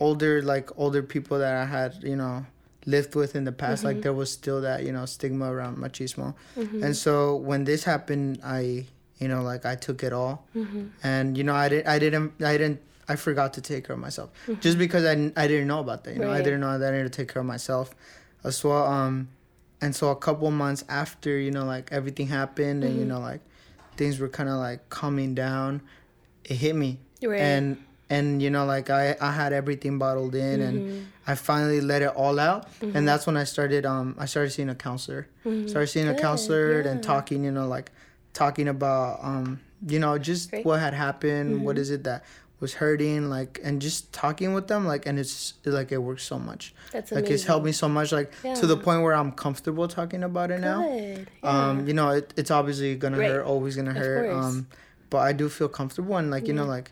older like older people that i had you know lived with in the past Mm-hmm. like there was still that you know stigma around machismo and so when this happened i you know like i took it all Mm-hmm. and you know i didn't i didn't i didn't i forgot to take care of myself just because i, didn't- I didn't know about that you know i Mm-hmm. Didn't know that i needed to take care of myself as well um and so a couple months after you know like everything happened and you Mm-hmm. know like things were kind of like calming down it hit me Right. and and you know like i i had everything bottled in Mm-hmm. and i finally let it all out and that's when i started um i started seeing a counselor started seeing a Mm-hmm. Good, counselor and talking you know like talking about um you know just Great. what had happened what Mm-hmm. is it that was hurting like and just talking with them like and it's like it works so much That's like it's helped me so much like to the point where i'm comfortable talking about it now Good. um you know it, it's obviously gonna Right. hurt always gonna Of hurt course. um but i do feel comfortable and like you know like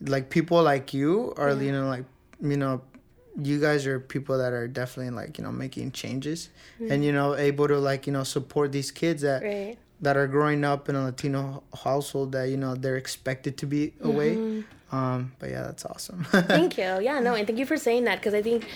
like people like you are you know like you know you guys are people that are definitely like you know making changes and you know able to like you know support these kids that Right. that are growing up in a latino household that you know they're expected to be away Um, but yeah, that's awesome. thank you. Yeah, no, and thank you for saying that because I think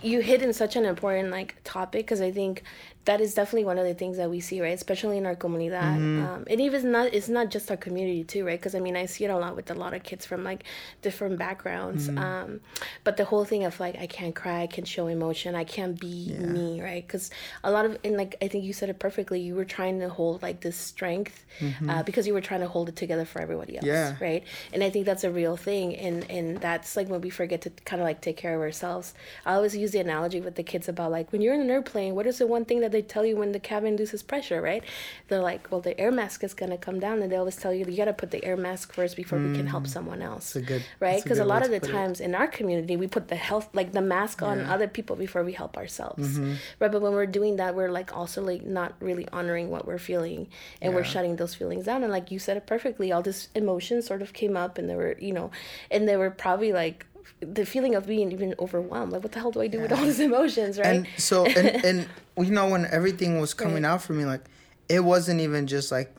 you hit in such an important like topic because I think that is definitely one of the things that we see, right? Especially in our comunidad. Mm-hmm. Um, and even not, it's not just our community too, right? Because I mean, I see it a lot with a lot of kids from like different backgrounds. Mm-hmm. Um, but the whole thing of like, I can't cry, I can't show emotion, I can't be yeah. me, right? Because a lot of, and like, I think you said it perfectly. You were trying to hold like this strength mm-hmm. uh, because you were trying to hold it together for everybody else, yeah. right? And I think that's a real thing. And, and that's like when we forget to kind of like take care of ourselves. I always use the analogy with the kids about like, when you're in an airplane, what is the one thing that they tell you when the cabin loses pressure, right? They're like, well, the air mask is going to come down, and they always tell you you got to put the air mask first before mm. we can help mm. someone else. Good, right? Because a, a, lot of the times it. in our community, we put the health, like the mask on yeah. other people before we help ourselves, mm-hmm. right? But when we're doing that, we're like also like not really honoring what we're feeling, and yeah. we're shutting those feelings down. And like you said it perfectly, all this emotion sort of came up, and they were, you know, and they were probably like the feeling of being even overwhelmed like what the hell do i do yeah. with all these emotions right and so and, and you know when everything was coming right. out for me like it wasn't even just like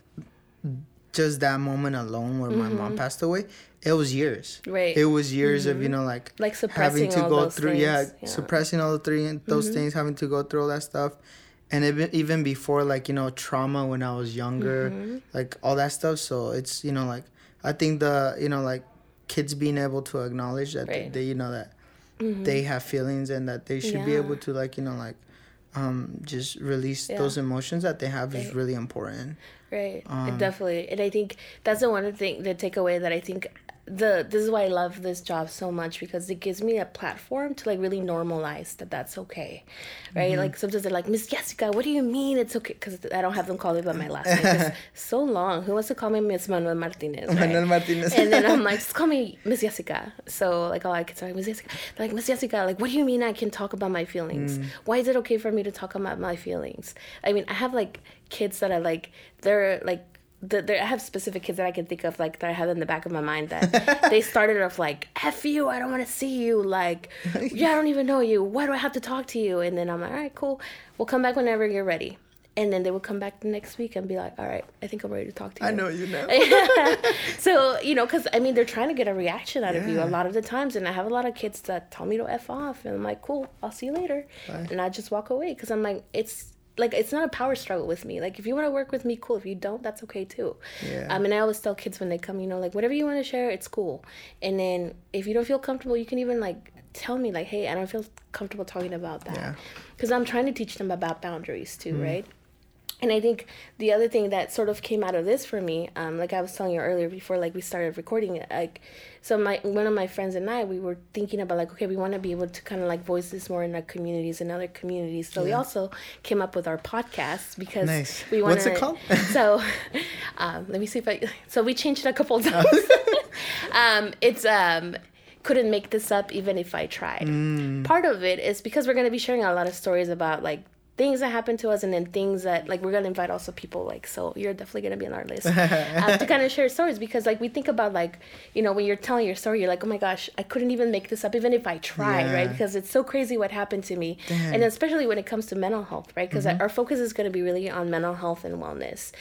just that moment alone where mm-hmm. my mom mm-hmm. passed away it was years right it was years mm-hmm. of you mm-hmm. know like like suppressing having to go through yeah, yeah, suppressing all the three those mm-hmm. things having to go through all that stuff and even even before like you know trauma when i was younger mm-hmm. like all that stuff so it's you know like i think the you know like kids being able to acknowledge that right. they, they, you know that mm-hmm. they have feelings and that they should yeah. be able to like you know like um just release yeah. those emotions that they have right. is really important right um, definitely and i think that's the one thing the takeaway that i think the this is why I love this job so much because it gives me a platform to like really normalize that that's okay, right? Mm-hmm. Like sometimes they're like Miss Yessica, what do you mean it's okay? Because I don't have them call me by my last name. so long. Who wants to call me Miss Manuel Martinez? Right? Manuel Martinez. and then I'm like, just call me Miss Yessica. So like all I can say, Miss Yessica. They're like Miss Yessica, like what do you mean I can talk about my feelings? Mm. Why is it okay for me to talk about my feelings? I mean, I have like kids that are like they're like the, there, I have specific kids that I can think of, like that I have in the back of my mind that they started off like "f you," I don't want to see you, like yeah, I don't even know you. Why do I have to talk to you? And then I'm like, all right, cool. We'll come back whenever you're ready. And then they would come back the next week and be like, all right, I think I'm ready to talk to you. I know you know. so you know, because I mean, they're trying to get a reaction out yeah. of you a lot of the times, and I have a lot of kids that tell me to f off, and I'm like, cool, I'll see you later, Bye. and I just walk away because I'm like, it's like it's not a power struggle with me. Like if you want to work with me, cool. If you don't, that's okay too. Yeah. Um, and I always tell kids when they come, you know, like whatever you want to share, it's cool. And then if you don't feel comfortable, you can even like tell me like, hey, I don't feel comfortable talking about that. Because yeah. I'm trying to teach them about boundaries too, mm. right? and I think the other thing that sort of came out of this for me, um, like I was telling you earlier before, like we started recording it, like, so my one of my friends and I, we were thinking about like, okay, we want to be able to kind of like voice this more in our communities and other communities. So yeah. we also came up with our podcast because nice. we want. What's it called? so, um, let me see if I. So we changed it a couple times. um, it's um couldn't make this up even if I tried. Mm. Part of it is because we're going to be sharing a lot of stories about like things that happen to us and then things that like we're gonna invite also people like so you're definitely gonna be on our list um, to kind of share stories because like we think about like you know when you're telling your story you're like oh my gosh i couldn't even make this up even if i tried yeah. right because it's so crazy what happened to me Damn. and especially when it comes to mental health right because mm-hmm. our focus is going to be really on mental health and wellness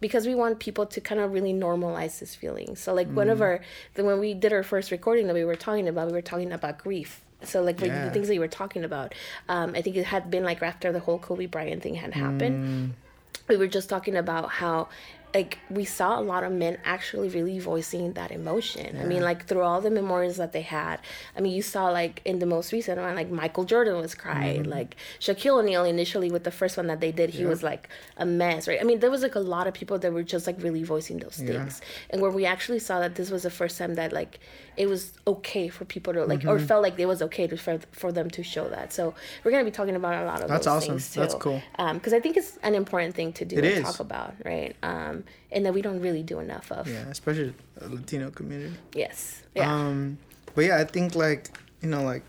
because we want people to kind of really normalize this feeling so like mm. one of our the, when we did our first recording that we were talking about we were talking about grief so like yeah. the things that you were talking about, um, I think it had been like after the whole Kobe Bryant thing had happened. Mm. We were just talking about how like we saw a lot of men actually really voicing that emotion. Yeah. I mean, like through all the memorials that they had. I mean, you saw like in the most recent one, like Michael Jordan was crying. Mm-hmm. Like Shaquille O'Neal initially with the first one that they did, he yeah. was like a mess, right? I mean, there was like a lot of people that were just like really voicing those things, yeah. and where we actually saw that this was the first time that like it was okay for people to like mm-hmm. or felt like it was okay to for, for them to show that. So we're gonna be talking about a lot of those. that's awesome. That's cool. Because um, I think it's an important thing to do it and is. talk about, right? Um, and that we don't really do enough of. Yeah, especially the Latino community. Yes. Yeah. Um, but yeah, I think like you know like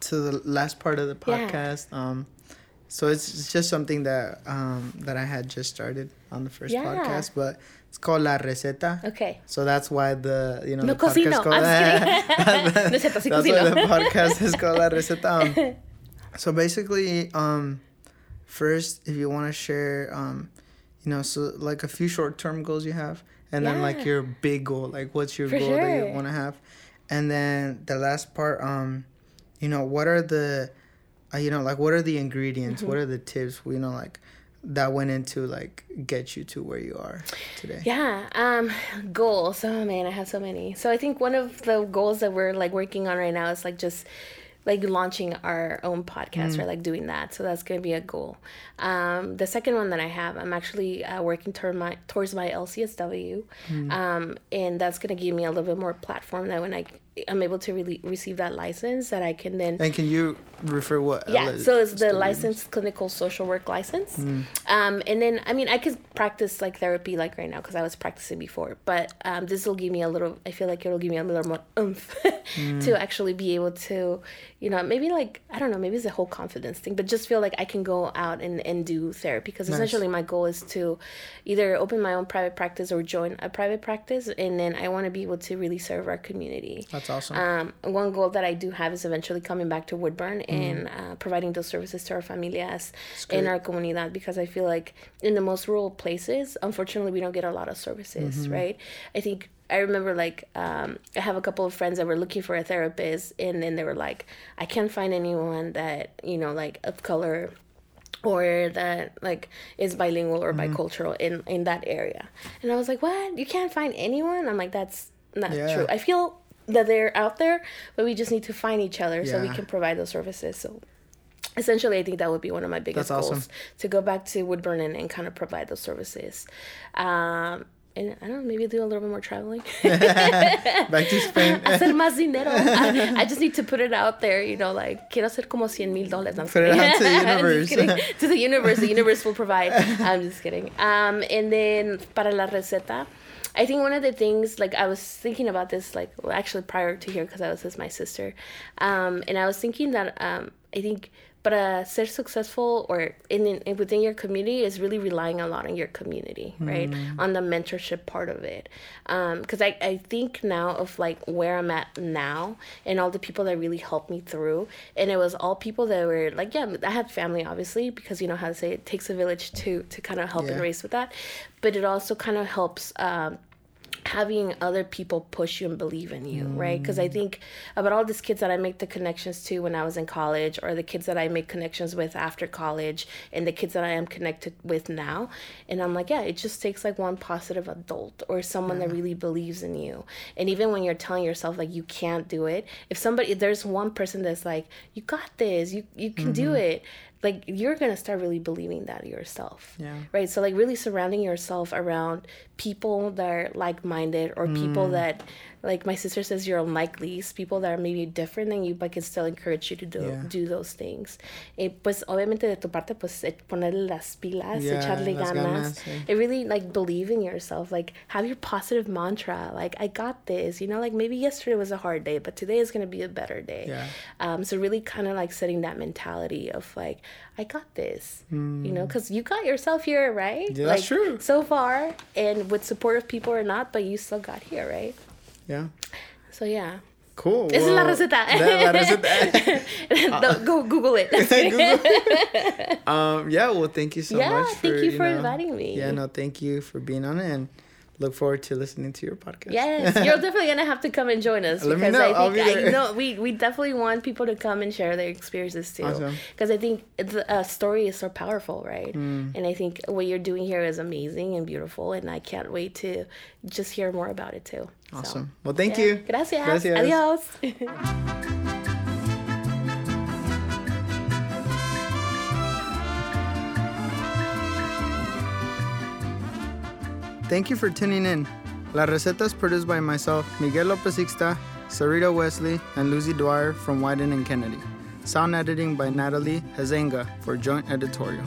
to the last part of the podcast. Yeah. Um, so it's, it's just something that um that I had just started on the first yeah. podcast, but it's called La Receta. Okay. So that's why the you know no the cocino. podcast called, I'm that's, that's why the podcast is called La Receta. Um, so basically, um, first, if you want to share, um, you know, so like a few short term goals you have, and then like your big goal, like what's your For goal that you want to have, and then the last part, um, you know, what are the, uh, you know, like what are the ingredients? Mm-hmm. What are the tips? You know, like that went into like get you to where you are today. Yeah, um, goals. Oh man, I have so many. So I think one of the goals that we're like working on right now is like just like launching our own podcast or like doing that. So that's gonna be a goal. Um, the second one that I have, I'm actually uh, working toward my towards my LCSW, um, and that's gonna give me a little bit more platform that when I I'm able to really receive that license that I can then And can you refer what? yeah, so it's the licensed clinical social work license. Mm. Um, and then, I mean, I could practice like therapy like right now because I was practicing before, but um, this will give me a little, I feel like it'll give me a little more oomph Mm. to actually be able to, you know, maybe like, I don't know, maybe it's a whole confidence thing, but just feel like I can go out and, and do therapy because Nice. essentially my goal is to either open my own private practice or join a private practice. And then I want to be able to really serve our community. That's awesome. Um, one goal that I do have is eventually coming back to Woodburn Mm-hmm. and uh, providing those services to our familias in our comunidad because I feel like in the most rural places, unfortunately, we don't get a lot of services, Mm-hmm. right? I think I remember like um, I have a couple of friends that were looking for a therapist, and then they were like, I can't find anyone that you know like of color or that like is bilingual or Mm-hmm. bicultural in in that area and i was like what you can't find anyone i'm like that's not Yeah. true i feel that they're out there but we just need to find each other so we can provide those services so essentially i think that would be one of my biggest That's goals awesome. to go back to woodburn and, and kind of provide those services um and I don't know, maybe do a little bit more traveling. Back to Spain. Hacer más dinero. I, I just need to put it out there, you know, like, quiero hacer como 100 mil dólares. Put it out to the universe. kidding. to the universe. The universe will provide. I'm just kidding. Um, and then para la receta, I think one of the things, like, I was thinking about this, like, well, actually prior to here, because I was with my sister. Um, and I was thinking that um, I think para uh, ser successful or in, in within your community is really relying a lot on your community right? Mm. On the mentorship part of it. Um, because I, I think now of like where i'm at now and all the people that really helped me through and it was all people that were like yeah i had family obviously because you know how to say it takes a village to to kind of help and Yeah. raise with that. But it also kind of helps um, having other people push you and believe in you, right? Because I mm. think about all these kids that I make the connections to when I was in college, or the kids that I make connections with after college, and the kids that I am connected with now. And I'm like, yeah, it just takes like one positive adult or someone that really believes in you. And even when you're telling yourself like you can't do it, if somebody, if there's one person that's like, you got this, you you can do mm-hmm. it. Like you're gonna start really believing that yourself Yeah. right so like really surrounding yourself around people that are like-minded or people Mm. that like my sister says you're unlikely people that are maybe different than you but can still encourage you to do Yeah. do those things eh, pues obviamente de tu parte pues eh, ponerle las pilas Yeah, echarle ganas, ganas, sí. it really like believe in yourself like have your positive mantra like i got this you know like maybe yesterday was a hard day but today is going to be a better day Yeah. um, so really kind of like setting that mentality of like i got this you know because you got yourself here right Hmm. Yeah, that's true. so far and with supportive people or not but you still got here right Yeah. so yeah Cool. Esa es la receta. la receta. Don't- go google it um, yeah, well, thank you so Yeah, much. Yeah, thank you for know- inviting me. Yeah, no, thank you for being on it and look forward to listening to your podcast. Yes, you're definitely gonna have to come and join us Let me because I be think I know we we definitely want people to come and share their experiences too. Awesome. Because I think the uh, story is so powerful, right? Mm. And I think what you're doing here is amazing and beautiful, and I can't wait to just hear more about it too. So, Awesome. Well, thank yeah. you. Gracias. Gracias. Adios. Thank you for tuning in. La Receta is produced by myself, Miguel Lopez Ixta, Sarita Wesley, and Lucy Dwyer from Wieden and Kennedy. Sound editing by Natalie Hazenga for joint editorial.